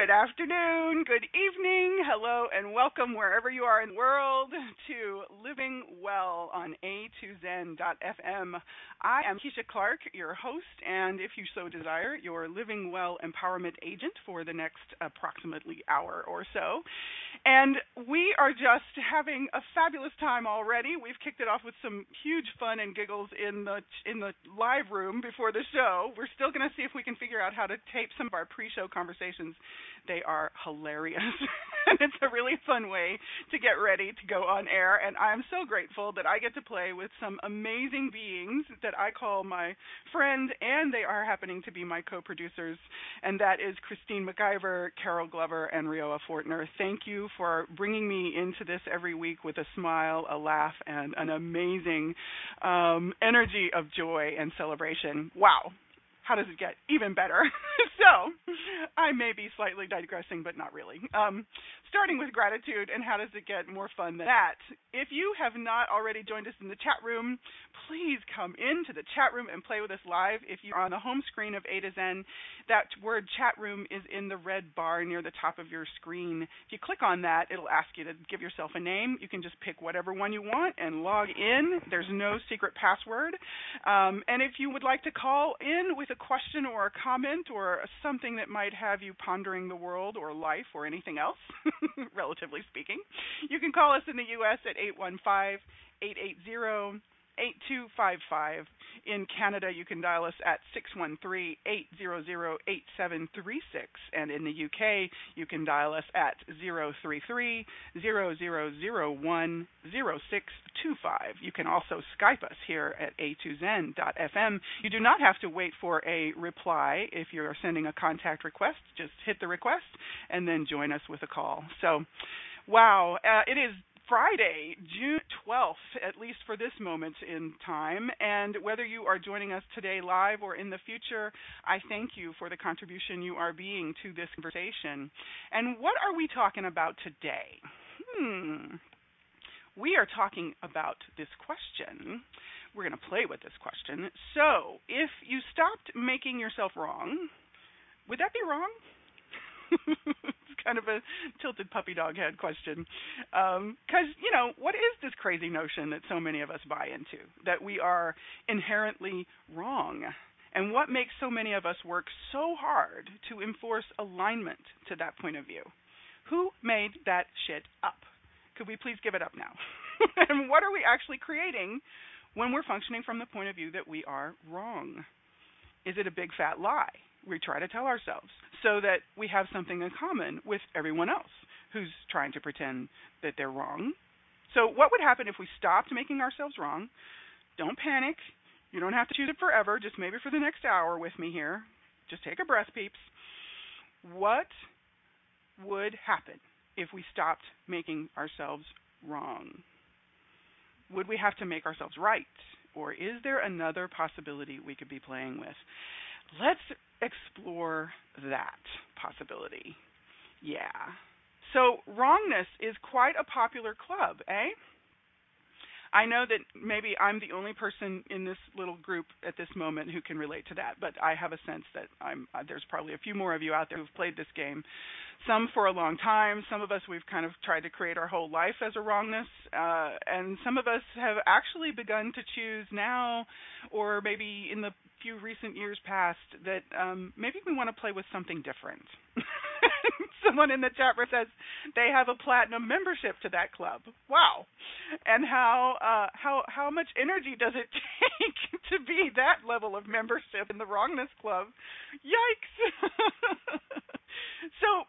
Good afternoon, good evening, hello, and welcome wherever you are in the world to Living Well on A2Zen.fm. I am Keisha Clark, your host, and if you so desire, your Living Well Empowerment Agent for the next approximately hour or so. And we are just having a fabulous time already. We've kicked it off with some huge fun and giggles in the in the live room before the show. We're still going to see if we can figure out how to tape some of our pre-show conversations. They are hilarious. and it's a really fun way to get ready to go on air and I'm so grateful that I get to play with some amazing beings that I call my friends, and they are happening to be my co-producers and that is Christine McIver, Carol Glover and Rioa Fortner. Thank you for bringing me into this every week with a smile, a laugh, and an amazing um, energy of joy and celebration. Wow, how does it get even better? so, I may be slightly digressing, but not really. Um, starting with gratitude and how does it get more fun than that? If you have not already joined us in the chat room, please come into the chat room and play with us live. If you're on the home screen of A to Zen, that word chat room is in the red bar near the top of your screen. If you click on that, it'll ask you to give yourself a name. You can just pick whatever one you want and log in. There's no secret password. Um, and if you would like to call in with a question or a comment or something that might have you pondering the world or life or anything else, relatively speaking, you can call us in the U.S. at 815 880 8255. In Canada, you can dial us at 613 800 8736. And in the UK, you can dial us at 033 0001 0625. You can also Skype us here at a2zen.fm. You do not have to wait for a reply if you're sending a contact request. Just hit the request and then join us with a call. So, wow, uh, it is Friday, June 12th, at least for this moment in time. And whether you are joining us today live or in the future, I thank you for the contribution you are being to this conversation. And what are we talking about today? Hmm. We are talking about this question. We're going to play with this question. So, if you stopped making yourself wrong, would that be wrong? kind of a tilted puppy dog head question. Because, um, you know, what is this crazy notion that so many of us buy into? That we are inherently wrong. And what makes so many of us work so hard to enforce alignment to that point of view? Who made that shit up? Could we please give it up now? and what are we actually creating when we're functioning from the point of view that we are wrong? Is it a big fat lie? We try to tell ourselves so that we have something in common with everyone else who's trying to pretend that they're wrong. So, what would happen if we stopped making ourselves wrong? Don't panic. You don't have to choose it forever, just maybe for the next hour with me here. Just take a breath, peeps. What would happen if we stopped making ourselves wrong? Would we have to make ourselves right? Or is there another possibility we could be playing with? Let's explore that possibility. Yeah. So, wrongness is quite a popular club, eh? I know that maybe I'm the only person in this little group at this moment who can relate to that, but I have a sense that I'm uh, there's probably a few more of you out there who've played this game. Some for a long time. Some of us we've kind of tried to create our whole life as a wrongness, uh, and some of us have actually begun to choose now, or maybe in the few recent years past, that um, maybe we want to play with something different. someone in the chat room says they have a platinum membership to that club. Wow. And how uh how how much energy does it take to be that level of membership in the wrongness club? Yikes. so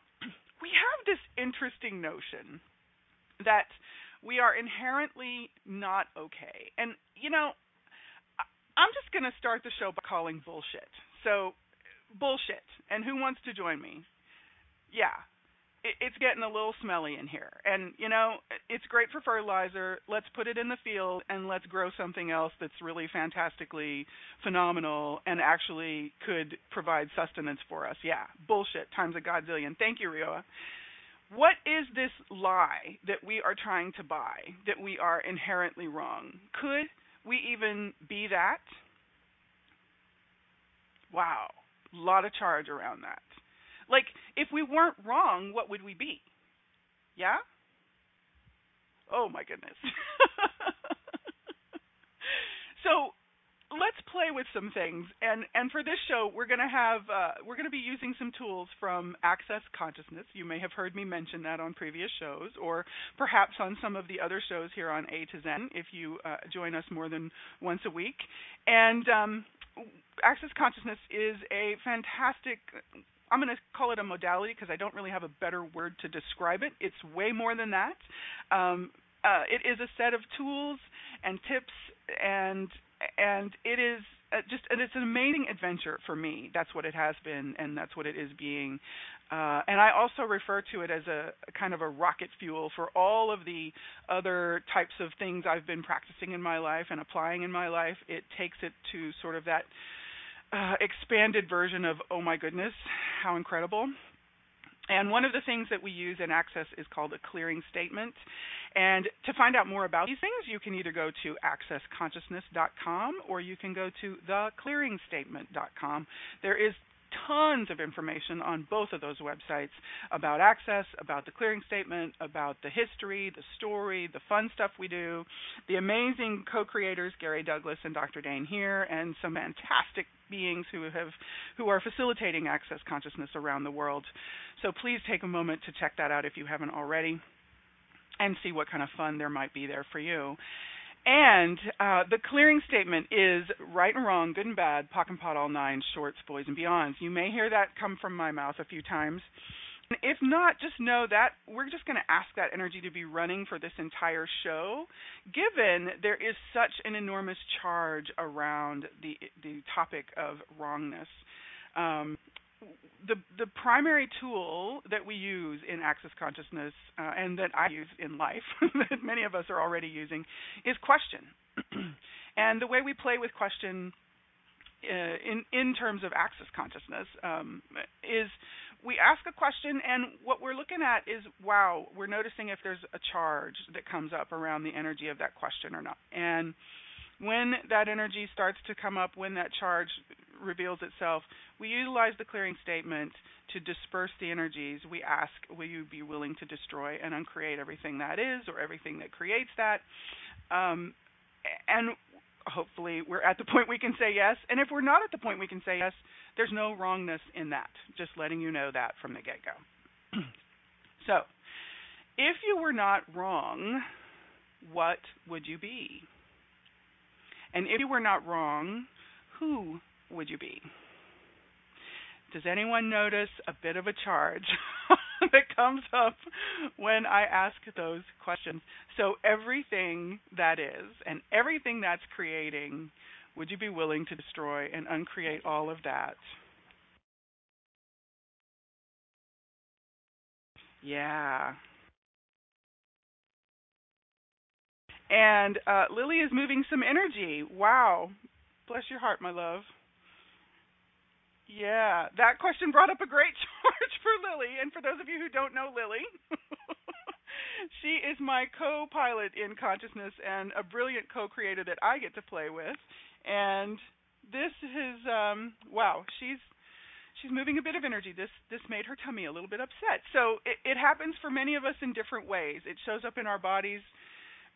we have this interesting notion that we are inherently not okay. And you know, I'm just going to start the show by calling bullshit. So, bullshit. And who wants to join me? Yeah, it's getting a little smelly in here. And, you know, it's great for fertilizer. Let's put it in the field and let's grow something else that's really fantastically phenomenal and actually could provide sustenance for us. Yeah, bullshit times a godzillion. Thank you, Rioa. What is this lie that we are trying to buy that we are inherently wrong? Could we even be that? Wow, a lot of charge around that. Like, if we weren't wrong, what would we be? Yeah? Oh my goodness. so let's play with some things and and for this show we're to have uh, we're to be using some tools from access consciousness you may have heard me mention that on previous shows or perhaps on some of the other shows here on a to zen if you uh, join us more than once a week and um, access consciousness is a fantastic I'm going to call it a modality because I don't really have a better word to describe it. It's way more than that. Um, uh, it is a set of tools and tips, and and it is uh, just and it's an amazing adventure for me. That's what it has been, and that's what it is being. Uh, and I also refer to it as a, a kind of a rocket fuel for all of the other types of things I've been practicing in my life and applying in my life. It takes it to sort of that uh, expanded version of oh my goodness, how incredible. And one of the things that we use in Access is called a clearing statement. And to find out more about these things, you can either go to accessconsciousness.com or you can go to theclearingstatement.com. There is tons of information on both of those websites about access, about the clearing statement, about the history, the story, the fun stuff we do, the amazing co-creators Gary Douglas and Dr. Dain Heer, and some fantastic beings who have who are facilitating access consciousness around the world. So please take a moment to check that out if you haven't already and see what kind of fun there might be there for you. And uh, the clearing statement is right and wrong, good and bad, POC and pot, all nine, shorts, boys and beyonds. You may hear that come from my mouth a few times. If not, just know that we're just going to ask that energy to be running for this entire show, given there is such an enormous charge around the the topic of wrongness. Um, the the primary tool that we use in access consciousness uh, and that I use in life that many of us are already using is question. and the way we play with question uh, in in terms of access consciousness um, is we ask a question and what we're looking at is wow we're noticing if there's a charge that comes up around the energy of that question or not and when that energy starts to come up when that charge reveals itself, we utilize the clearing statement to disperse the energies. We ask, will you be willing to destroy and uncreate everything that is or everything that creates that? Um, and hopefully we're at the point we can say yes. And if we're not at the point we can say yes, there's no wrongness in that. Just letting you know that from the get go. so, if you were not wrong, what would you be? And if you were not wrong, who would you be? Does anyone notice a bit of a charge that comes up when I ask those questions? So, everything that is and everything that's creating, would you be willing to destroy and uncreate all of that? Yeah. And uh, Lily is moving some energy. Wow. Bless your heart, my love. Yeah, that question brought up a great charge for Lily. And for those of you who don't know Lily, she is my co pilot in consciousness and a brilliant co creator that I get to play with. And this is um wow, she's she's moving a bit of energy. This this made her tummy a little bit upset. So it, it happens for many of us in different ways. It shows up in our bodies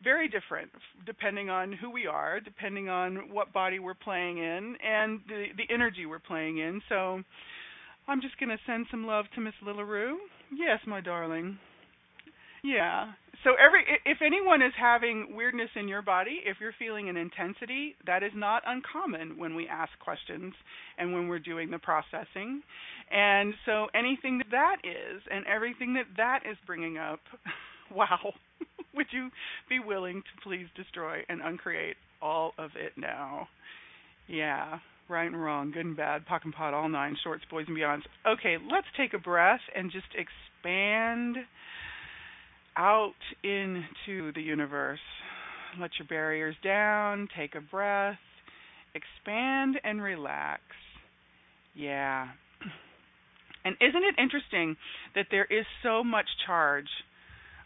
very different depending on who we are, depending on what body we're playing in, and the the energy we're playing in. So I'm just going to send some love to Miss Lilaroo. Yes, my darling. Yeah. So every if anyone is having weirdness in your body, if you're feeling an intensity, that is not uncommon when we ask questions and when we're doing the processing. And so anything that that is and everything that that is bringing up, wow. Would you be willing to please destroy and uncreate all of it now? Yeah, right and wrong, good and bad, POC and pot, all nine, shorts, boys and beyonds. Okay, let's take a breath and just expand out into the universe. Let your barriers down, take a breath, expand and relax. Yeah. And isn't it interesting that there is so much charge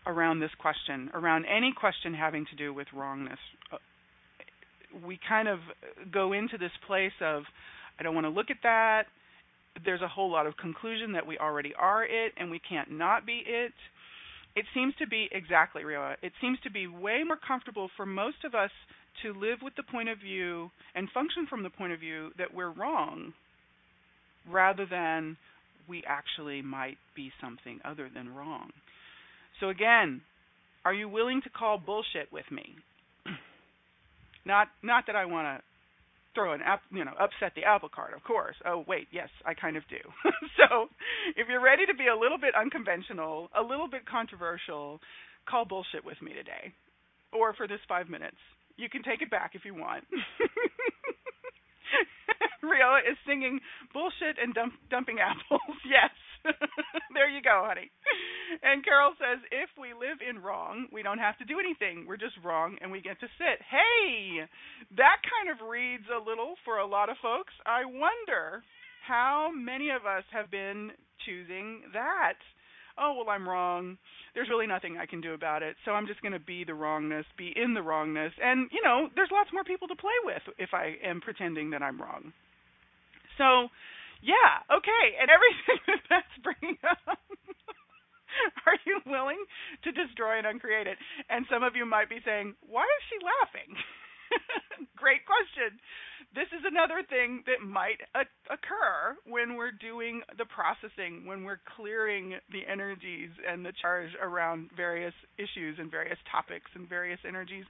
around this question, around any question having to do with wrongness? Uh, we kind of go into this place of, I don't want to look at that. There's a whole lot of conclusion that we already are it and we can't not be it. It seems to be exactly, Rioa. It seems to be way more comfortable for most of us to live with the point of view and function from the point of view that we're wrong rather than we actually might be something other than wrong. So again, are you willing to call bullshit with me? not not that I want to throw an app, you know, upset the apple cart, of course. Oh, wait, yes, I kind of do. so, if you're ready to be a little bit unconventional, a little bit controversial, call bullshit with me today. Or for this 5 minutes. You can take it back if you want. Rioa is singing bullshit and dump, dumping apples. Yes. there you go, honey. And Carol says, if we live in wrong, we don't have to do anything. We're just wrong and we get to sit. Hey, that kind of reads a little for a lot of folks. I wonder how many of us have been choosing that oh well i'm wrong there's really nothing i can do about it so i'm just going to be the wrongness be in the wrongness and you know there's lots more people to play with if i am pretending that i'm wrong so yeah okay and everything that that's bringing up are you willing to destroy and uncreate it? And some of you might be saying why is she laughing? Great question. This is another thing that might a- occur when we're doing the processing, when we're clearing the energies and the charge around various issues and various topics and various energies.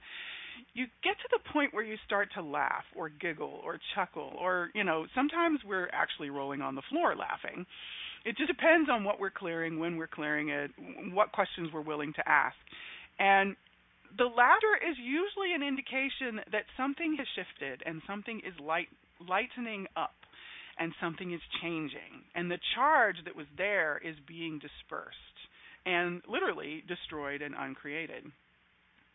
You get to the point where you start to laugh or giggle or chuckle, or, you know, sometimes we're actually rolling on the floor laughing. It just depends on what we're clearing, when we're clearing it, what questions we're willing to ask. And the laughter is usually an indication that something has shifted and something is light, lightening up and something is changing. And the charge that was there is being dispersed and literally destroyed and uncreated.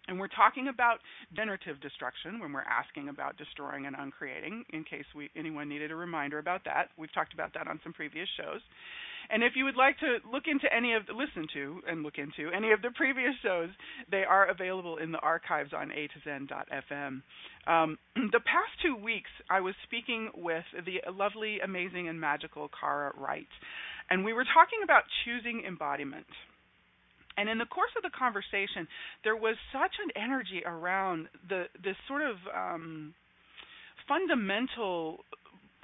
And we're talking about generative destruction when we're asking about destroying and uncreating, in case we, anyone needed a reminder about that. We've talked about that on some previous shows. And if you would like to look into any of the, listen to and look into any of the previous shows, they are available in the archives on a to zen.fm. Um, the past two weeks, I was speaking with the lovely, amazing, and magical Kara Wright, and we were talking about choosing embodiment. And in the course of the conversation, there was such an energy around the this sort of um, fundamental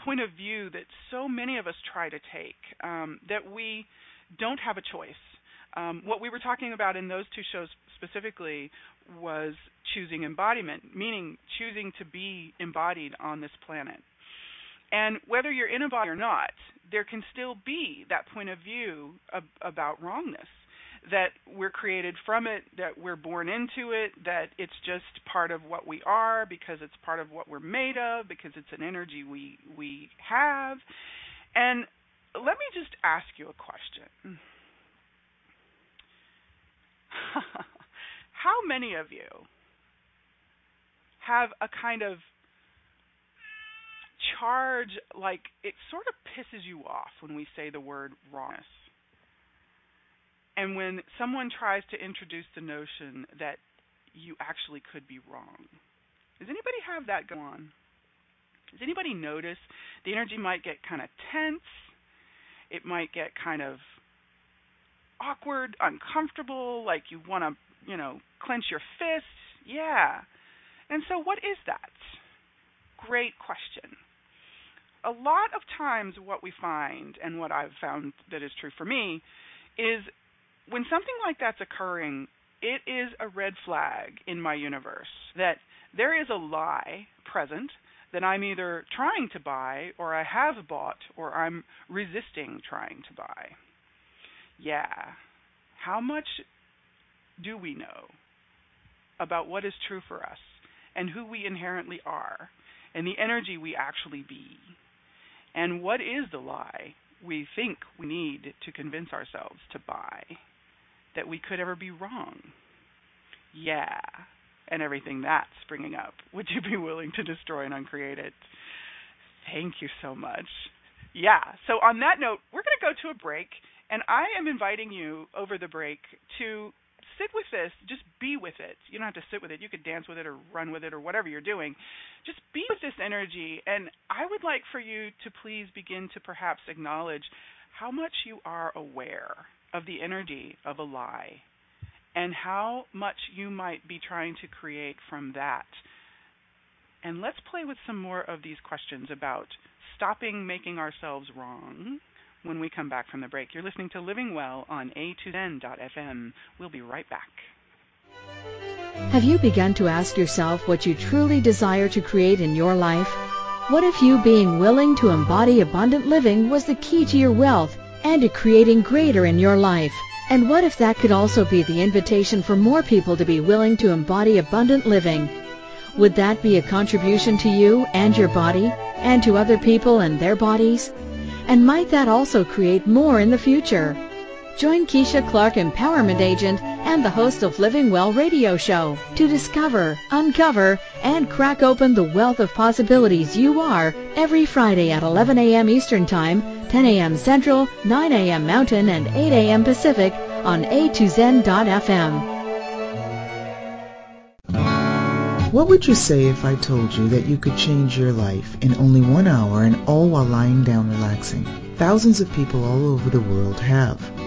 point of view that so many of us try to take um, that we don't have a choice. Um, what we were talking about in those two shows specifically was choosing embodiment, meaning choosing to be embodied on this planet. And whether you're in a body or not, there can still be that point of view of, about wrongness that we're created from it, that we're born into it, that it's just part of what we are because it's part of what we're made of, because it's an energy we we have. And let me just ask you a question. How many of you have a kind of charge like it sort of pisses you off when we say the word wrongness? And when someone tries to introduce the notion that you actually could be wrong, does anybody have that go on? Does anybody notice the energy might get kind of tense? It might get kind of awkward, uncomfortable, like you want to, you know, clench your fists. Yeah. And so, what is that? Great question. A lot of times, what we find, and what I've found that is true for me, is when something like that's occurring, it is a red flag in my universe that there is a lie present that I'm either trying to buy or I have bought or I'm resisting trying to buy. Yeah. How much do we know about what is true for us and who we inherently are and the energy we actually be. And what is the lie we think we need to convince ourselves to buy? That we could ever be wrong. Yeah, and everything that's springing up. Would you be willing to destroy and uncreate it? Thank you so much. Yeah, so on that note, we're going to go to a break, and I am inviting you over the break to sit with this, just be with it. You don't have to sit with it. You could dance with it or run with it or whatever you're doing. Just be with this energy. And I would like for you to please begin to perhaps acknowledge how much you are aware of the energy of a lie and how much you might be trying to create from that. And let's play with some more of these questions about stopping making ourselves wrong when we come back from the break. You're listening to Living Well on A2Zen.fm. We'll be right back. Have you begun to ask yourself what you truly desire to create in your life? What if you being willing to embody abundant living was the key to your wealth and to creating greater in your life? And what if that could also be the invitation for more people to be willing to embody abundant living? Would that be a contribution to you and your body and to other people and their bodies? And might that also create more in the future? Join Keisha Clark, Empowerment Agent and the host of Living Well radio show to discover, uncover, and crack open the wealth of possibilities you are every Friday at 11 a.m. Eastern Time, 10 a.m. Central, 9 a.m. Mountain, and 8 a.m. Pacific on a2zen.fm. What would you say if I told you that you could change your life in only one hour and all while lying down relaxing? Thousands of people all over the world have.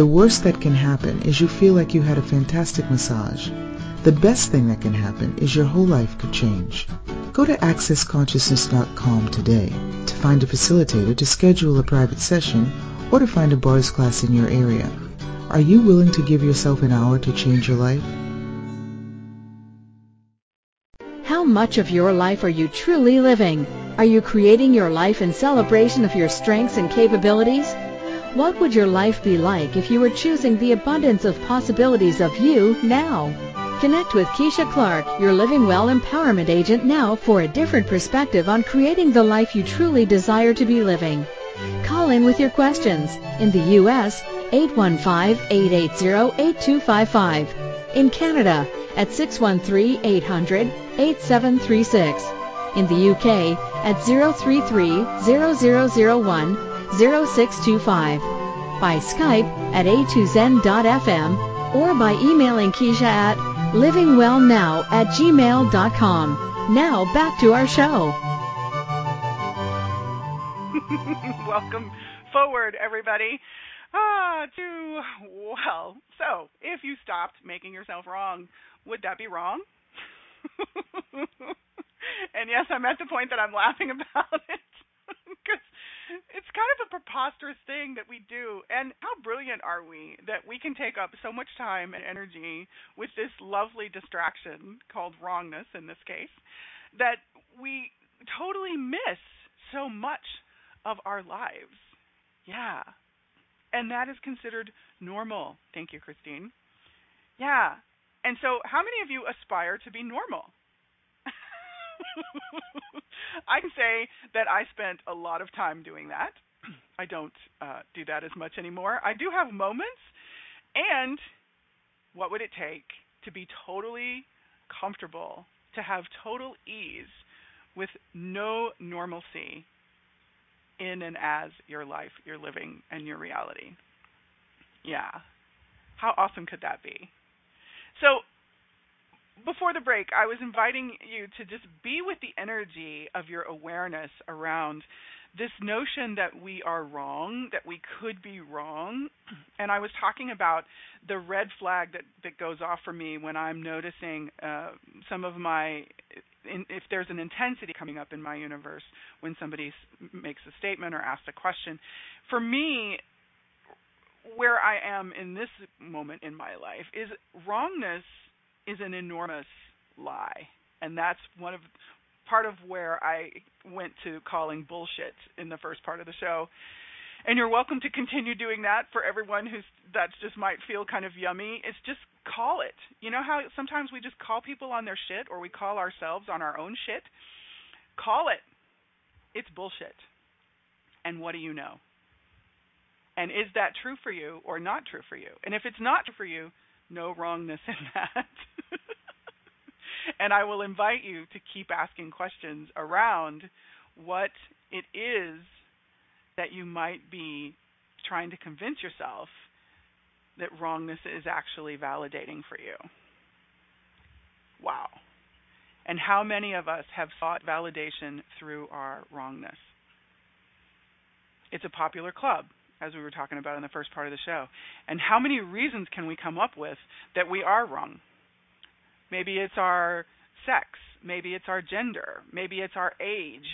the worst that can happen is you feel like you had a fantastic massage. The best thing that can happen is your whole life could change. Go to accessconsciousness.com today to find a facilitator to schedule a private session or to find a bars class in your area. Are you willing to give yourself an hour to change your life? How much of your life are you truly living? Are you creating your life in celebration of your strengths and capabilities? What would your life be like if you were choosing the abundance of possibilities of you now? Connect with Keisha Clark, your Living Well Empowerment Agent now for a different perspective on creating the life you truly desire to be living. Call in with your questions. In the U.S., 815-880-8255. In Canada, at 613-800-8736. In the UK at 033-0001-0625. By Skype at a2zen.fm or by emailing Keisha at livingwellnow at gmail.com. Now back to our show. Welcome forward, everybody. Ah, to, well, so if you stopped making yourself wrong, would that be wrong? and yes, I'm at the point that I'm laughing about it it's kind of a preposterous thing that we do. And how brilliant are we that we can take up so much time and energy with this lovely distraction called wrongness in this case that we totally miss so much of our lives. Yeah. And that is considered normal. Thank you, Christine. Yeah. And so, how many of you aspire to be normal? I can say that I spent a lot of time doing that. I don't uh, do that as much anymore. I do have moments. And what would it take to be totally comfortable, to have total ease with no normalcy in and as your life, your living, and your reality? Yeah. How awesome could that be? So, before the break, I was inviting you to just be with the energy of your awareness around this notion that we are wrong, that we could be wrong. And I was talking about the red flag that, that goes off for me when I'm noticing uh, some of my, in, if there's an intensity coming up in my universe when somebody makes a statement or asks a question. For me, where I am in this moment in my life is wrongness is an enormous lie. And that's one of part of where I went to calling bullshit in the first part of the show. And you're welcome to continue doing that for everyone who's that just might feel kind of yummy. It's just call it. You know how sometimes we just call people on their shit or we call ourselves on our own shit? Call it. It's bullshit. And what do you know? And is that true for you or not true for you? And if it's not true for you, no wrongness in that. and I will invite you to keep asking questions around what it is that you might be trying to convince yourself that wrongness is actually validating for you. Wow. And how many of us have sought validation through our wrongness? It's a popular club, as we were talking about in the first part of the show. And how many reasons can we come up with that we are wrong? Maybe it's our sex. Maybe it's our gender. Maybe it's our age.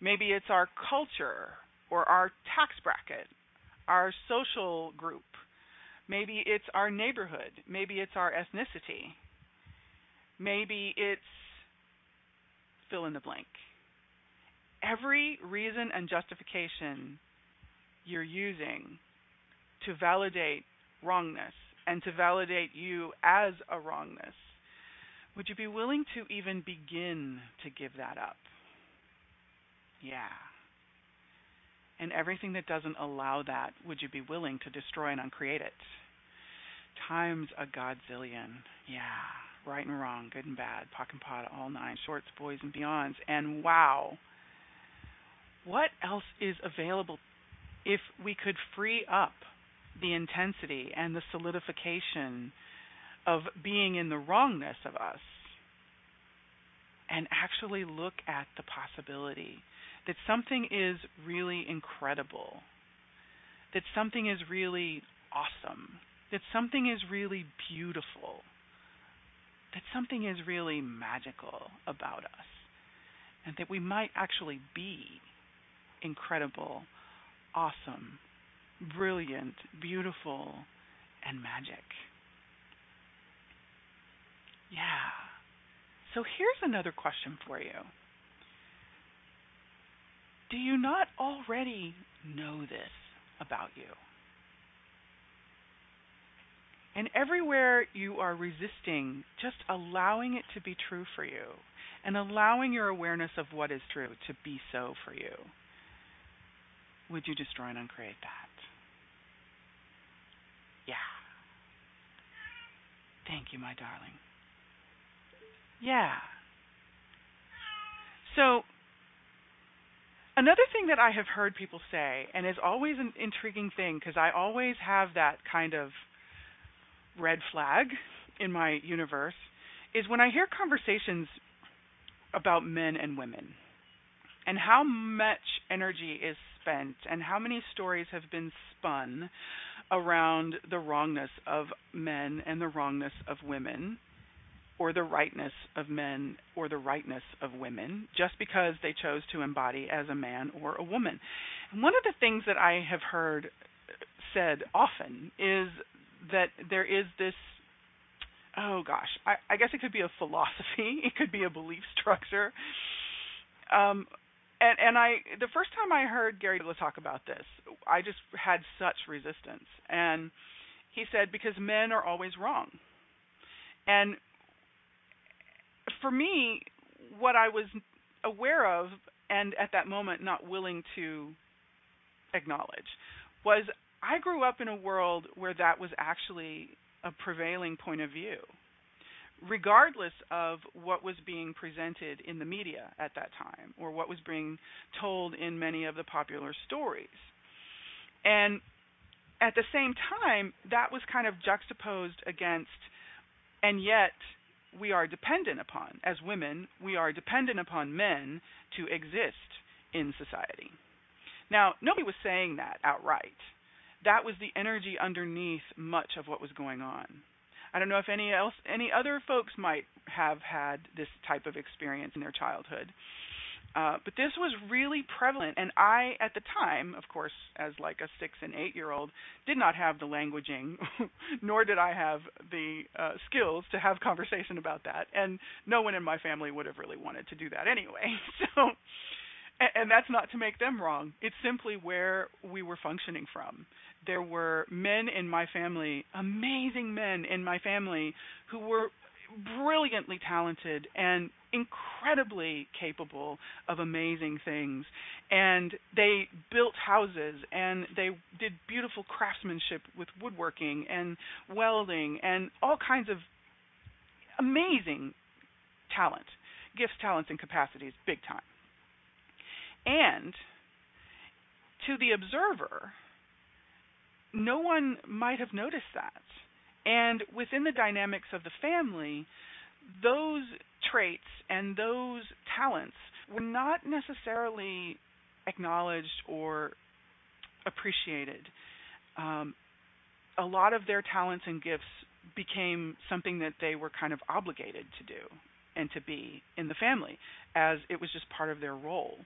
Maybe it's our culture or our tax bracket, our social group. Maybe it's our neighborhood. Maybe it's our ethnicity. Maybe it's fill in the blank. Every reason and justification you're using to validate wrongness and to validate you as a wrongness would you be willing to even begin to give that up? Yeah. And everything that doesn't allow that, would you be willing to destroy and uncreate it? Times a godzillion. Yeah. Right and wrong, good and bad, POC and pot, all nine, shorts, boys, and beyonds. And wow. What else is available if we could free up the intensity and the solidification of being in the wrongness of us and actually look at the possibility that something is really incredible, that something is really awesome, that something is really beautiful, that something is really magical about us, and that we might actually be incredible, awesome, brilliant, beautiful, and magic. Yeah. So here's another question for you. Do you not already know this about you? And everywhere you are resisting, just allowing it to be true for you and allowing your awareness of what is true to be so for you, would you destroy and uncreate that? Yeah. Thank you, my darling. Yeah. So, another thing that I have heard people say, and is always an intriguing thing, because I always have that kind of red flag in my universe, is when I hear conversations about men and women and how much energy is spent and how many stories have been spun around the wrongness of men and the wrongness of women or the rightness of men or the rightness of women just because they chose to embody as a man or a woman. And one of the things that I have heard said often is that there is this oh gosh, I, I guess it could be a philosophy, it could be a belief structure. Um, and and I the first time I heard Gary Douglas talk about this, I just had such resistance. And he said because men are always wrong. And for me, what I was aware of and at that moment not willing to acknowledge was I grew up in a world where that was actually a prevailing point of view, regardless of what was being presented in the media at that time or what was being told in many of the popular stories. And at the same time, that was kind of juxtaposed against, and yet we are dependent upon, as women, we are dependent upon men to exist in society. Now, nobody was saying that outright. That was the energy underneath much of what was going on. I don't know if any else any other folks might have had this type of experience in their childhood. Uh, but this was really prevalent, and I, at the time, of course, as like a six and eight year old, did not have the languaging, nor did I have the uh, skills to have conversation about that, and no one in my family would have really wanted to do that anyway. So, and, and that's not to make them wrong. It's simply where we were functioning from. There were men in my family, amazing men in my family, who were brilliantly talented and incredibly capable of amazing things. And they built houses and they did beautiful craftsmanship with woodworking and welding and all kinds of amazing talent gifts talents and capacities big time. And to the observer no one might have noticed that and within the dynamics of the family, those traits and those talents were not necessarily acknowledged or appreciated. Um, a lot of their talents and gifts became something that they were kind of obligated to do and to be in the family, as it was just part of their role.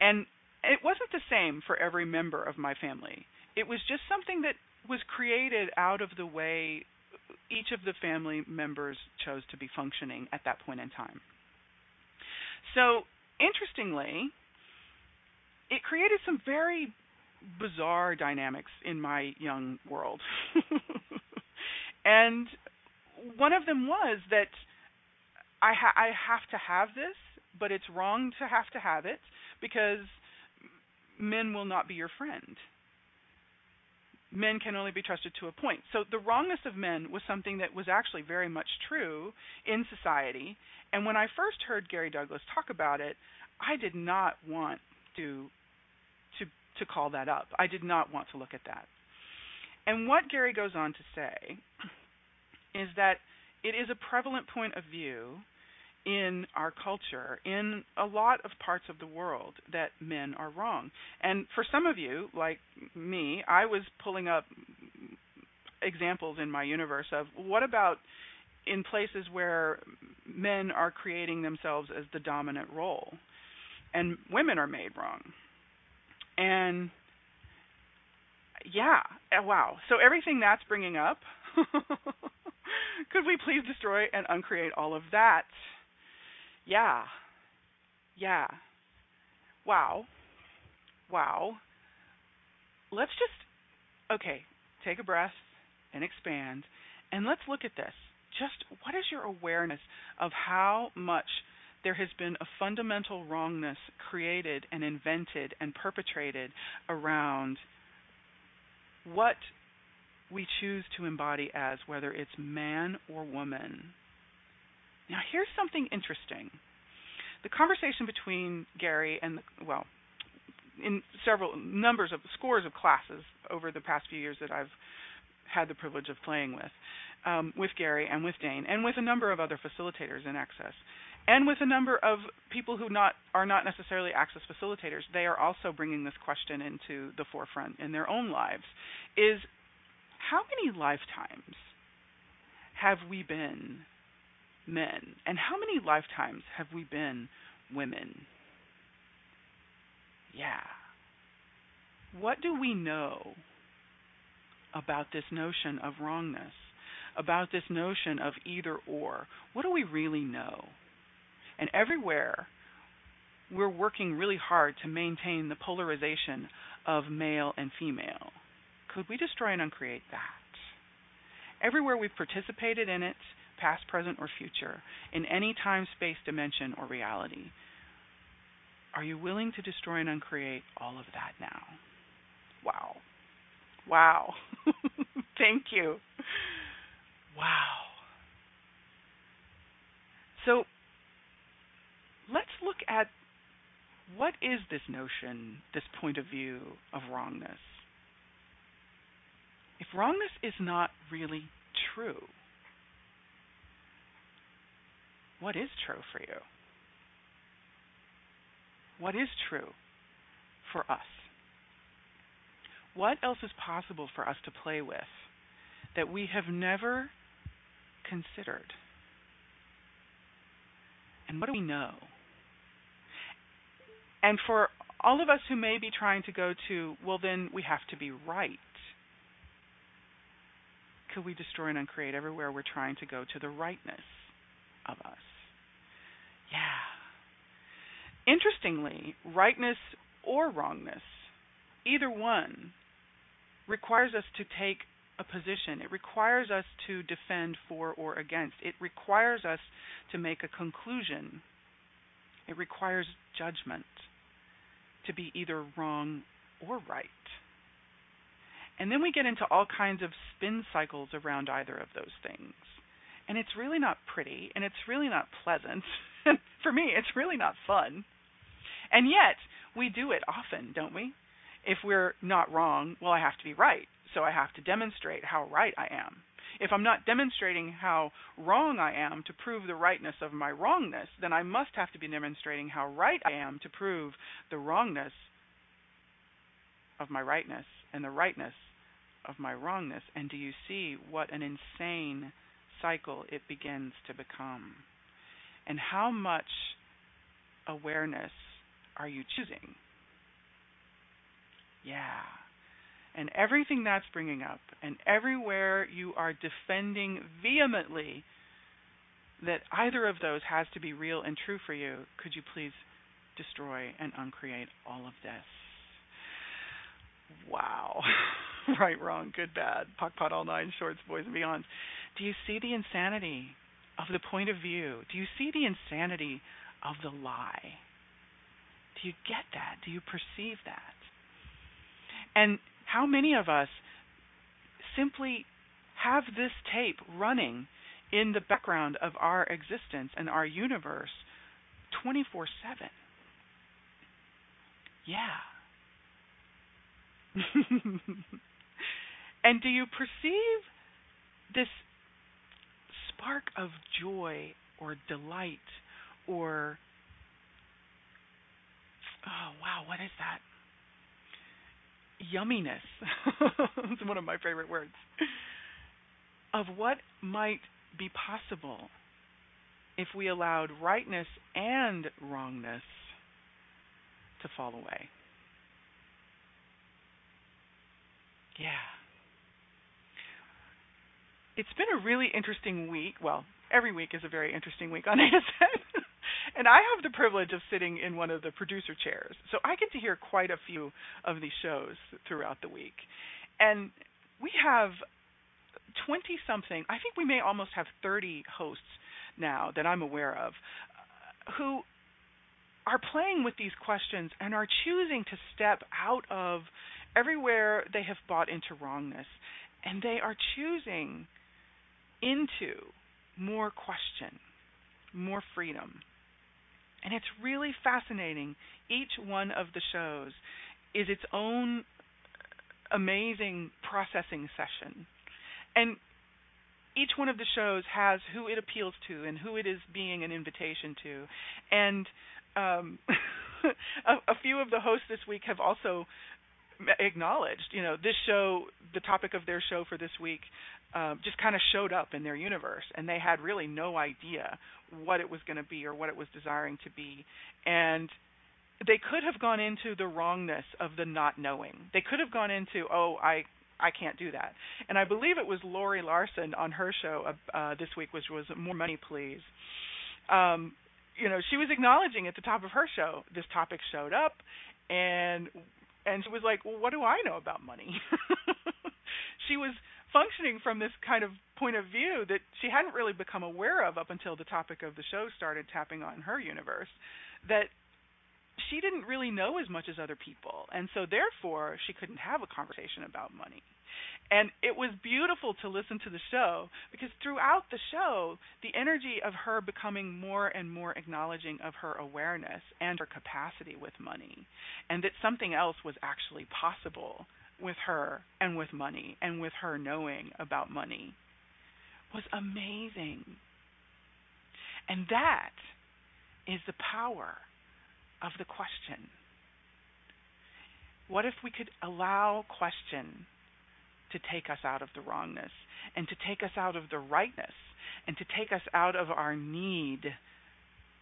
And it wasn't the same for every member of my family. It was just something that was created out of the way each of the family members chose to be functioning at that point in time. So, interestingly, it created some very bizarre dynamics in my young world. and one of them was that I ha- I have to have this, but it's wrong to have to have it because men will not be your friend men can only be trusted to a point. So the wrongness of men was something that was actually very much true in society. And when I first heard Gary Douglas talk about it, I did not want to to to call that up. I did not want to look at that. And what Gary goes on to say is that it is a prevalent point of view in our culture, in a lot of parts of the world, that men are wrong. And for some of you, like me, I was pulling up examples in my universe of what about in places where men are creating themselves as the dominant role and women are made wrong. And yeah, uh, wow. So everything that's bringing up, could we please destroy and uncreate all of that? Yeah. Yeah. Wow. Wow. Let's just, okay, take a breath and expand. And let's look at this. Just what is your awareness of how much there has been a fundamental wrongness created and invented and perpetrated around what we choose to embody as, whether it's man or woman? Now, here's something interesting. The conversation between Gary and, the, well, in several numbers of scores of classes over the past few years that I've had the privilege of playing with, um, with Gary and with Dain, and with a number of other facilitators in Access, and with a number of people who not are not necessarily Access facilitators. They are also bringing this question into the forefront in their own lives: is how many lifetimes have we been men? And how many lifetimes have we been women? Yeah. What do we know about this notion of wrongness? About this notion of either or? What do we really know? And everywhere we're working really hard to maintain the polarization of male and female. Could we destroy and uncreate that? Everywhere we've participated in it, past, present, or future, in any time, space, dimension, or reality. Are you willing to destroy and uncreate all of that now? Wow. Wow. Thank you. Wow. So let's look at what is this notion, this point of view of wrongness? If wrongness is not really true, what is true for you? What is true for us? what else is possible for us to play with that we have never considered? And what do we know? And for all of us who may be trying to go to, well, then we have to be right. Could we destroy and uncreate everywhere we're trying to go to the rightness of us? Yeah. Interestingly, rightness or wrongness, either one, requires us to take a position. It requires us to defend for or against. It requires us to make a conclusion. It requires judgment to be either wrong or right. And then we get into all kinds of spin cycles around either of those things. And it's really not pretty and it's really not pleasant. For me, it's really not fun. And yet, we do it often, don't we? If we're not wrong, well, I have to be right. So I have to demonstrate how right I am. If I'm not demonstrating how wrong I am to prove the rightness of my wrongness, then I must have to be demonstrating how right I am to prove the wrongness of my rightness and the rightness of my wrongness. And do you see what an insane cycle it begins to become? And how much awareness are you choosing? Yeah and everything that's bringing up, and everywhere you are defending vehemently that either of those has to be real and true for you, could you please destroy and uncreate all of this? Wow. right, wrong, good, bad, POC POD all nine, shorts, boys and beyonds. Do you see the insanity of the point of view? Do you see the insanity of the lie? Do you get that? Do you perceive that? And how many of us simply have this tape running in the background of our existence and our universe 24 7? Yeah. and do you perceive this spark of joy or delight or, oh, wow, what is that? yumminess. it's one of my favorite words. Of what might be possible if we allowed rightness and wrongness to fall away. Yeah. It's been a really interesting week. Well, every week is a very interesting week on ASN. And I have the privilege of sitting in one of the producer chairs. So I get to hear quite a few of these shows throughout the week. And we have 20 something, I think we may almost have 30 hosts now that I'm aware of uh, who are playing with these questions and are choosing to step out of everywhere they have bought into wrongness. And they are choosing into more question, more freedom, and it's really fascinating. Each one of the shows is its own amazing processing session. And each one of the shows has who it appeals to and who it is being an invitation to. And um, a, a few of the hosts this week have also acknowledged, you know, this show, the topic of their show for this week, um, just kind of showed up in their universe, and they had really no idea what it was going to be or what it was desiring to be, and they could have gone into the wrongness of the not knowing. They could have gone into, oh, I I can't do that. And I believe it was Lori Larson on her show uh, uh, this week, which was More Money, Please. Um, you know, she was acknowledging at the top of her show this topic showed up, and and she was like, "Well, what do I know about money?" she was functioning from this kind of point of view that she hadn't really become aware of up until the topic of the show started tapping on her universe that she didn't really know as much as other people. And so therefore she couldn't have a conversation about money. And it was beautiful to listen to the show because throughout the show the energy of her becoming more and more acknowledging of her awareness and her capacity with money and that something else was actually possible with her and with money and with her knowing about money was amazing. And that is the power of the question. What if we could allow question to take us out of the wrongness and to take us out of the rightness and to take us out of our need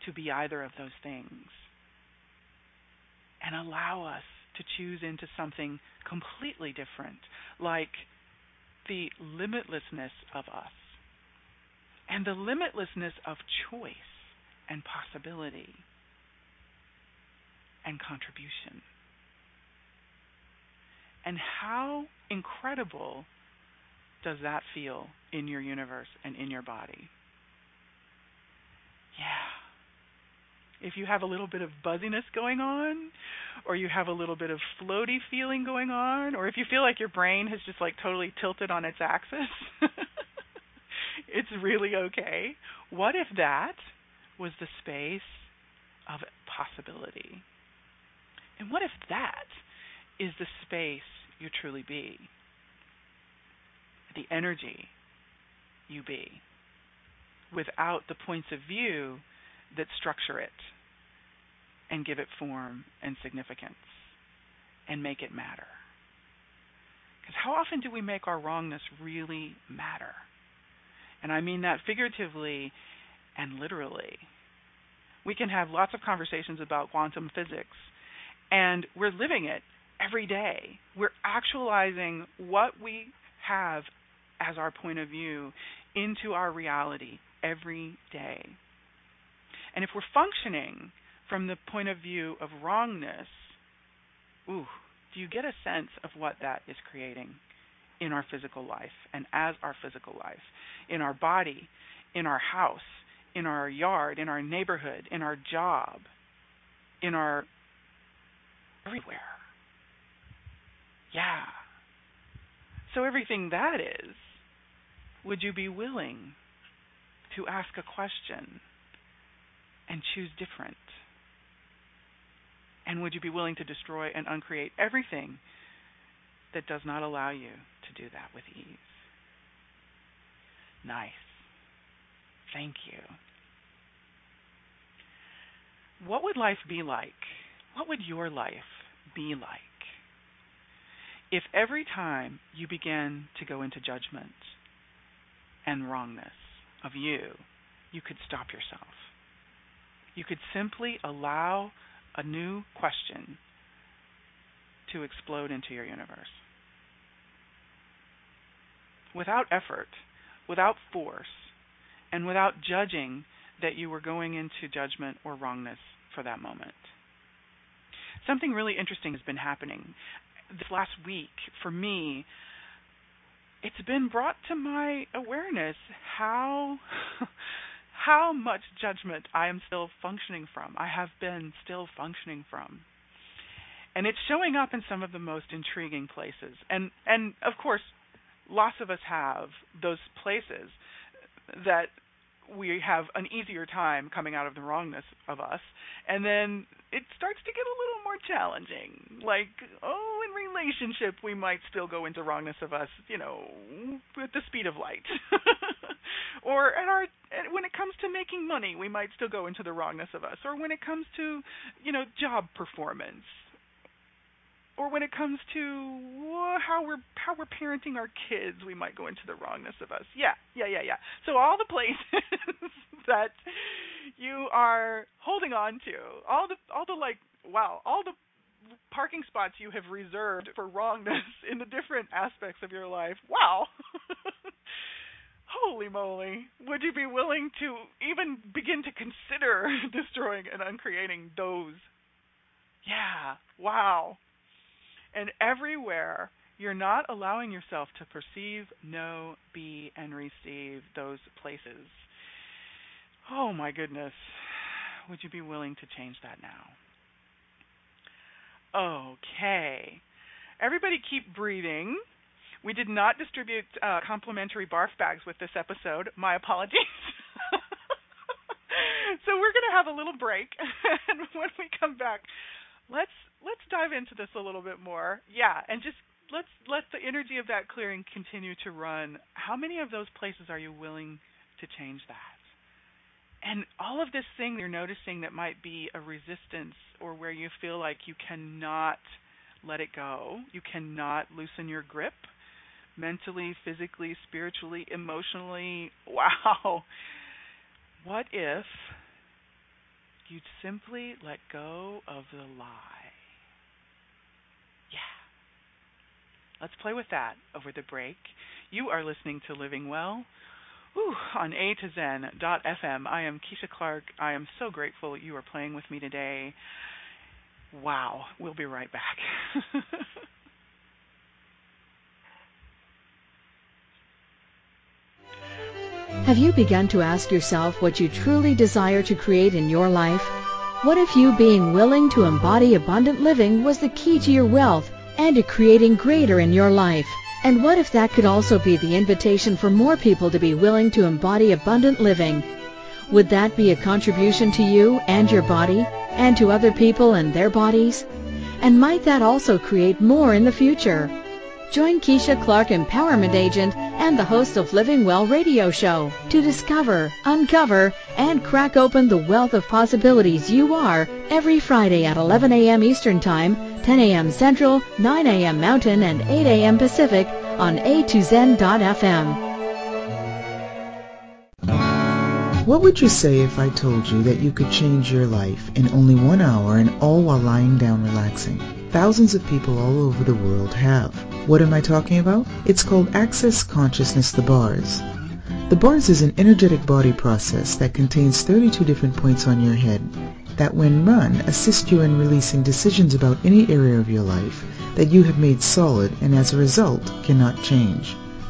to be either of those things and allow us to choose into something completely different, like the limitlessness of us and the limitlessness of choice and possibility and contribution. And how incredible does that feel in your universe and in your body? Yeah. If you have a little bit of buzziness going on, or you have a little bit of floaty feeling going on, or if you feel like your brain has just like totally tilted on its axis, it's really okay. What if that was the space of possibility? And what if that is the space you truly be? The energy you be, without the points of view that structure it and give it form and significance and make it matter. Because how often do we make our wrongness really matter? And I mean that figuratively and literally. We can have lots of conversations about quantum physics, and we're living it every day. We're actualizing what we have as our point of view into our reality every day. And if we're functioning from the point of view of wrongness, ooh, do you get a sense of what that is creating in our physical life and as our physical life, in our body, in our house, in our yard, in our neighborhood, in our job, in our everywhere? Yeah. So, everything that is, would you be willing to ask a question and choose different? And would you be willing to destroy and uncreate everything that does not allow you to do that with ease? Nice. Thank you. What would life be like? What would your life be like if every time you began to go into judgment and wrongness of you, you could stop yourself? You could simply allow a new question to explode into your universe. Without effort, without force, and without judging that you were going into judgment or wrongness for that moment. Something really interesting has been happening this last week for me. It's been brought to my awareness how how much judgment I am still functioning from. I have been still functioning from. And it's showing up in some of the most intriguing places. And and of course, lots of us have those places that we have an easier time coming out of the wrongness of us and then it starts to get a little more challenging like oh in relationship we might still go into wrongness of us you know with the speed of light or at our when it comes to making money we might still go into the wrongness of us or when it comes to you know job performance or when it comes to how we're how we're parenting our kids, we might go into the wrongness of us. Yeah, yeah, yeah, yeah. So all the places that you are holding on to, all the all the like, wow, all the parking spots you have reserved for wrongness in the different aspects of your life. Wow. Holy moly. Would you be willing to even begin to consider destroying and uncreating those? Yeah. Wow and everywhere you're not allowing yourself to perceive, know, be, and receive those places. Oh my goodness. Would you be willing to change that now? Okay. Everybody keep breathing. We did not distribute uh, complimentary barf bags with this episode. My apologies. so we're going to have a little break. and when we come back, let's let's dive into this a little bit more. Yeah, and just let's let the energy of that clearing continue to run. How many of those places are you willing to change that? And all of this thing you're noticing that might be a resistance or where you feel like you cannot let it go. You cannot loosen your grip mentally, physically, spiritually, emotionally. Wow. What if you'd simply let go of the lie? Yeah. Let's play with that over the break. You are listening to Living Well on A to Zen dot FM. I am Keisha Clark. I am so grateful you are playing with me today. Wow. We'll be right back. Have you begun to ask yourself what you truly desire to create in your life? What if you being willing to embody abundant living was the key to your wealth and to creating greater in your life? And what if that could also be the invitation for more people to be willing to embody abundant living? Would that be a contribution to you and your body and to other people and their bodies? And might that also create more in the future? Join Keisha Clark, Empowerment Agent and the host of Living Well radio show to discover, uncover, and crack open the wealth of possibilities you are every Friday at 11 a.m. Eastern Time, 10 a.m. Central, 9 a.m. Mountain, and 8 a.m. Pacific on a2zen.fm. What would you say if I told you that you could change your life in only one hour and all while lying down relaxing? Thousands of people all over the world have. What am I talking about? It's called Access Consciousness The Bars. The bars is an energetic body process that contains 32 different points on your head that when run assist you in releasing decisions about any area of your life that you have made solid and as a result cannot change.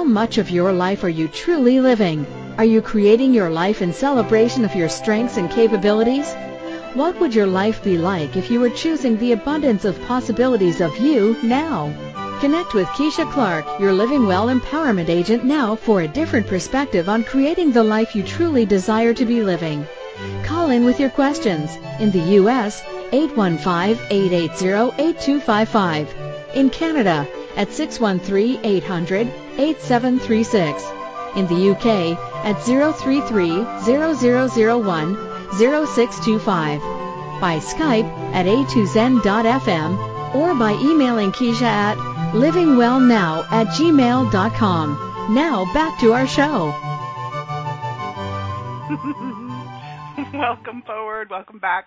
How much of your life are you truly living? Are you creating your life in celebration of your strengths and capabilities? What would your life be like if you were choosing the abundance of possibilities of you now? Connect with Keisha Clark, your Living Well Empowerment Agent now for a different perspective on creating the life you truly desire to be living. Call in with your questions. In the U.S., 815-880-8255. In Canada, at 613-800-8736. In the UK, at 033-0001 0625, by Skype at a2zen.fm, or by emailing Keisha at livingwellnow at gmail.com. Now back to our show. welcome forward, welcome back.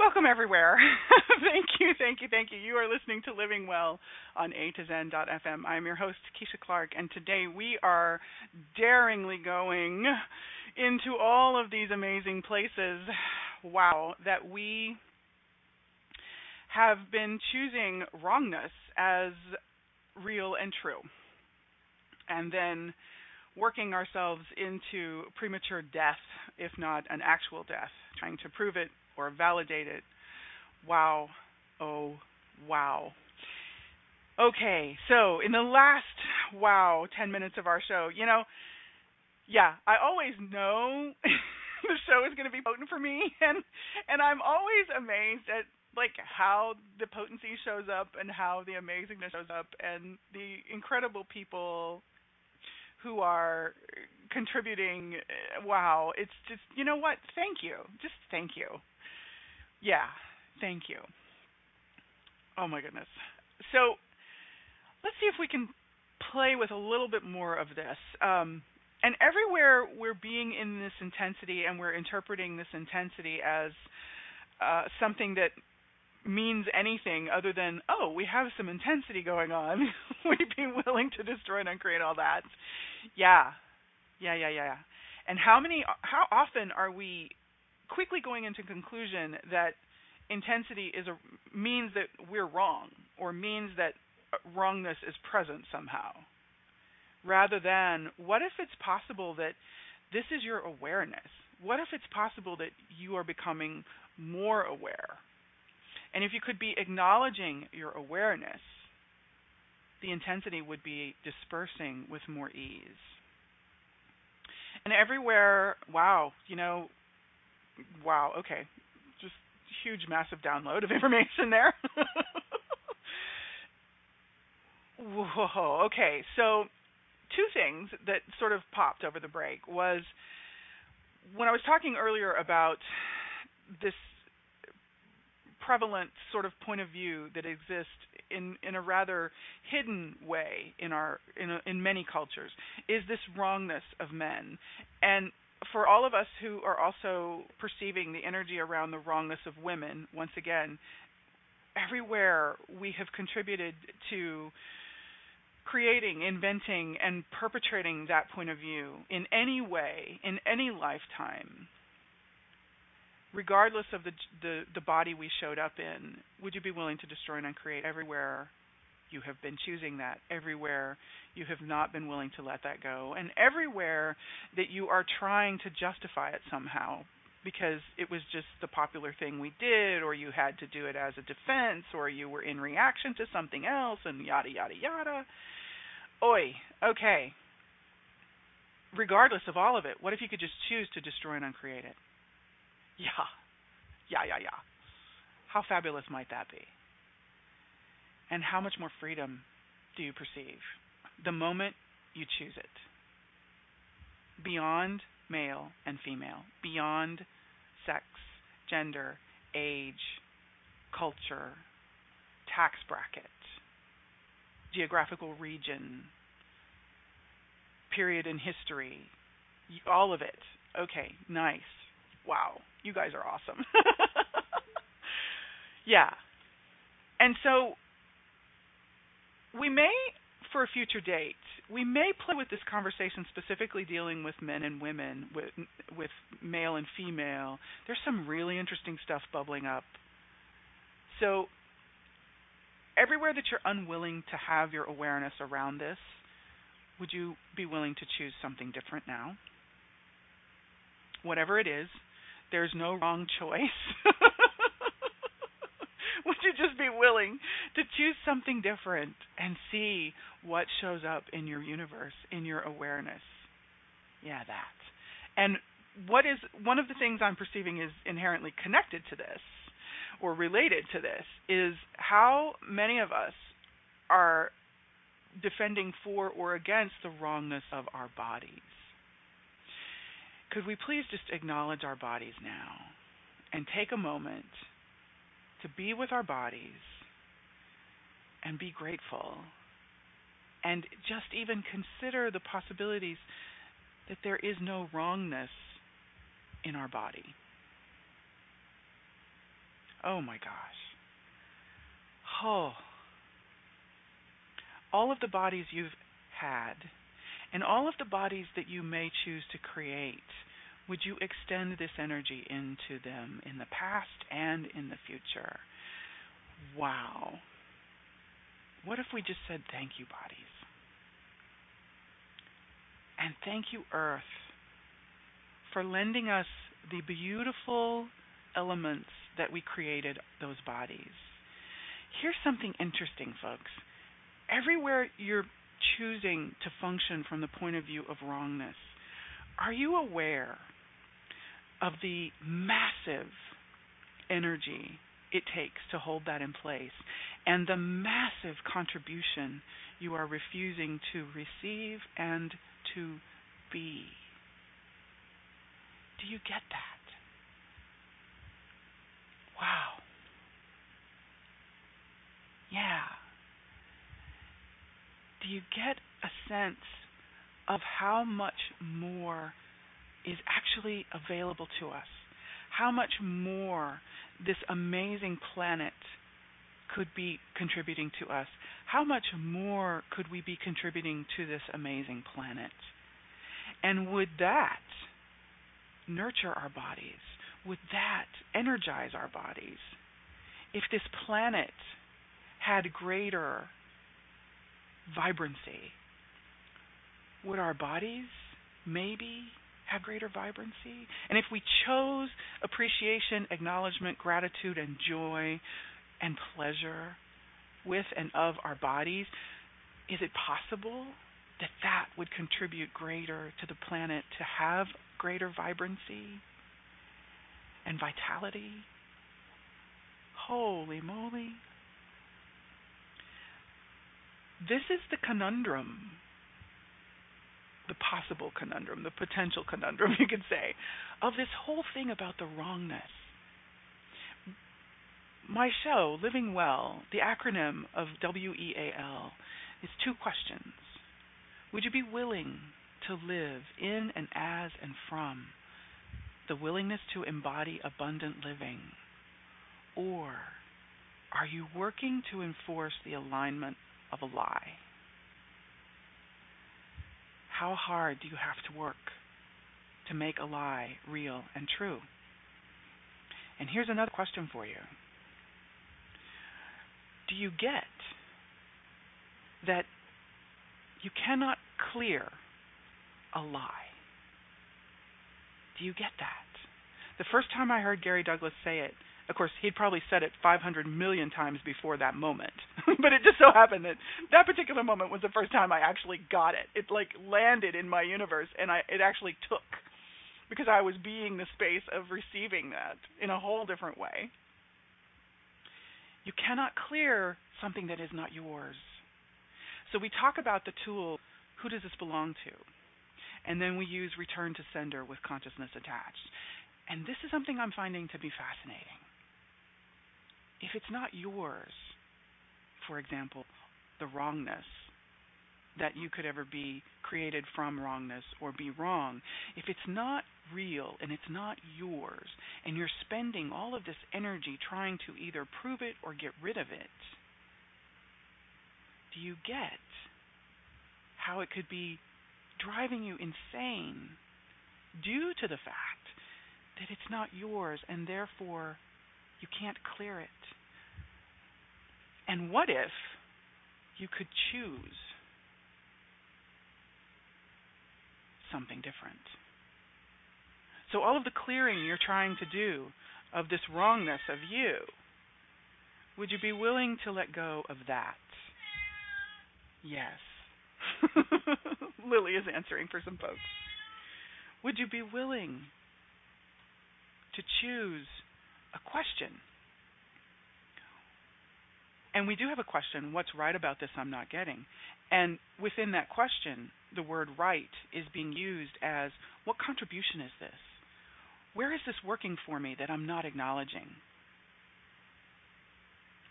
Welcome everywhere. thank you, thank you, thank you. You are listening to Living Well on A to Zen.fm. I'm your host, Keisha Clark, and today we are daringly going into all of these amazing places, wow, that we have been choosing wrongness as real and true. And then working ourselves into premature death, if not an actual death, trying to prove it or validate it. Wow. Oh, wow. Okay, so in the last, wow, 10 minutes of our show, you know, yeah, I always know the show is going to be potent for me, and and I'm always amazed at like how the potency shows up and how the amazingness shows up and the incredible people who are contributing. Wow, it's just you know what? Thank you, just thank you. Yeah, thank you. Oh my goodness. So let's see if we can play with a little bit more of this. Um, and everywhere we're being in this intensity and we're interpreting this intensity as uh, something that means anything other than oh we have some intensity going on we'd be willing to destroy and uncreate all that yeah yeah yeah yeah and how many how often are we quickly going into conclusion that intensity is a means that we're wrong or means that uh, wrongness is present somehow rather than what if it's possible that this is your awareness? What if it's possible that you are becoming more aware? And if you could be acknowledging your awareness, the intensity would be dispersing with more ease. And everywhere, wow, you know, wow, okay. Just huge, massive download of information there. Whoa, okay. So, two things that sort of popped over the break was when I was talking earlier about this prevalent sort of point of view that exists in in a rather hidden way in our in a, in many cultures is this wrongness of men and for all of us who are also perceiving the energy around the wrongness of women once again everywhere we have contributed to creating inventing and perpetrating that point of view in any way in any lifetime regardless of the the the body we showed up in, would you be willing to destroy and uncreate everywhere you have been choosing that, everywhere you have not been willing to let that go, and everywhere that you are trying to justify it somehow because it was just the popular thing we did, or you had to do it as a defense, or you were in reaction to something else, and yada yada yada. Oi, okay. Regardless of all of it, what if you could just choose to destroy and uncreate it? Yeah. Yeah, yeah, yeah. How fabulous might that be? And how much more freedom do you perceive the moment you choose it? Beyond male and female, beyond sex, gender, age, culture, tax bracket, geographical region, period in history, all of it. Okay, nice. Wow you guys are awesome. yeah. And so we may, for a future date, we may play with this conversation specifically dealing with men and women, with with male and female. There's some really interesting stuff bubbling up. So everywhere that you're unwilling to have your awareness around this, would you be willing to choose something different now? Whatever it is, there's no wrong choice. Would you just be willing to choose something different and see what shows up in your universe, in your awareness? Yeah, that. And what is one of the things I'm perceiving is inherently connected to this or related to this is how many of us are defending for or against the wrongness of our bodies. Could we please just acknowledge our bodies now and take a moment to be with our bodies and be grateful and just even consider the possibilities that there is no wrongness in our body. Oh my gosh. Oh. All of the bodies you've had and all of the bodies that you may choose to create, would you extend this energy into them in the past and in the future? Wow. What if we just said thank you, bodies? And thank you, Earth, for lending us the beautiful elements that we created those bodies. Here's something interesting, folks. Everywhere you're choosing to function from the point of view of wrongness, are you aware of the massive energy it takes to hold that in place and the massive contribution you are refusing to receive and to be? Do you get that? Wow. Yeah do you get a sense of how much more is actually available to us? How much more this amazing planet could be contributing to us? How much more could we be contributing to this amazing planet? And would that nurture our bodies? Would that energize our bodies? If this planet had greater vibrancy. Would our bodies maybe have greater vibrancy? And if we chose appreciation, acknowledgement, gratitude, and joy and pleasure with and of our bodies, is it possible that that would contribute greater to the planet to have greater vibrancy and vitality? Holy moly. This is the conundrum, the possible conundrum, the potential conundrum, you could say, of this whole thing about the wrongness. My show, Living Well, the acronym of WEAL, is two questions. Would you be willing to live in and as and from the willingness to embody abundant living? Or are you working to enforce the alignment of a lie? How hard do you have to work to make a lie real and true? And here's another question for you Do you get that you cannot clear a lie? Do you get that? The first time I heard Gary Douglas say it, of course, he'd probably said it 500 million times before that moment. but it just so happened that that particular moment was the first time I actually got it. It like landed in my universe and I it actually took because I was being the space of receiving that in a whole different way. You cannot clear something that is not yours. So we talk about the tool who does this belong to? And then we use return to sender with consciousness attached. And this is something I'm finding to be fascinating if it's not yours, for example, the wrongness that you could ever be created from wrongness or be wrong, if it's not real and it's not yours, and you're spending all of this energy trying to either prove it or get rid of it, do you get how it could be driving you insane due to the fact that it's not yours and therefore you can't clear it. And what if you could choose something different? So, all of the clearing you're trying to do of this wrongness of you, would you be willing to let go of that? Yes. Lily is answering for some folks. Would you be willing to choose a question. And we do have a question what's right about this I'm not getting? And within that question, the word right is being used as what contribution is this? Where is this working for me that I'm not acknowledging?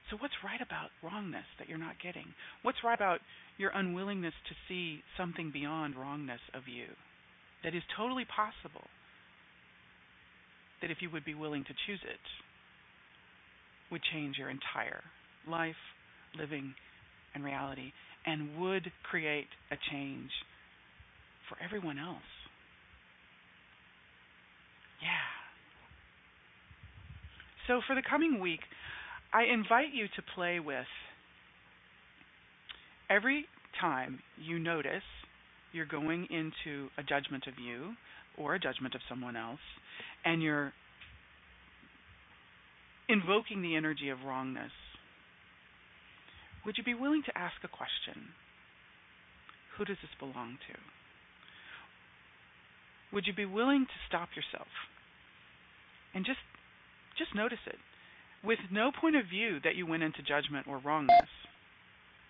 So, what's right about wrongness that you're not getting? What's right about your unwillingness to see something beyond wrongness of you that is totally possible? That if you would be willing to choose it, would change your entire life, living, and reality, and would create a change for everyone else. Yeah. So for the coming week, I invite you to play with every time you notice you're going into a judgment of you or a judgment of someone else, and you're invoking the energy of wrongness, would you be willing to ask a question? Who does this belong to? Would you be willing to stop yourself and just just notice it with no point of view that you went into judgment or wrongness?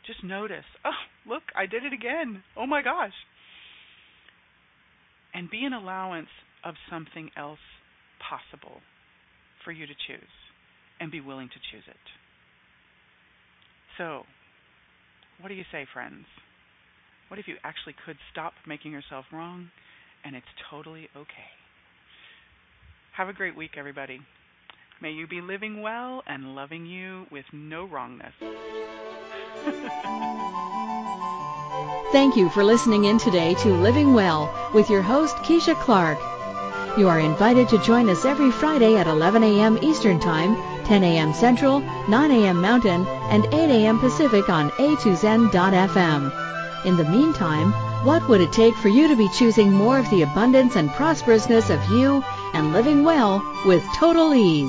Just notice, oh, look, I did it again. Oh my gosh. And be an allowance of something else possible for you to choose and be willing to choose it. So, what do you say, friends? What if you actually could stop making yourself wrong and it's totally okay? Have a great week, everybody. May you be living well and loving you with no wrongness. Thank you for listening in today to Living Well with your host, Keisha Clark. You are invited to join us every Friday at 11 a.m. Eastern Time, 10 a.m. Central, 9 a.m. Mountain, and 8 a.m. Pacific on a2zen.fm. In the meantime, what would it take for you to be choosing more of the abundance and prosperousness of you and living well with total ease?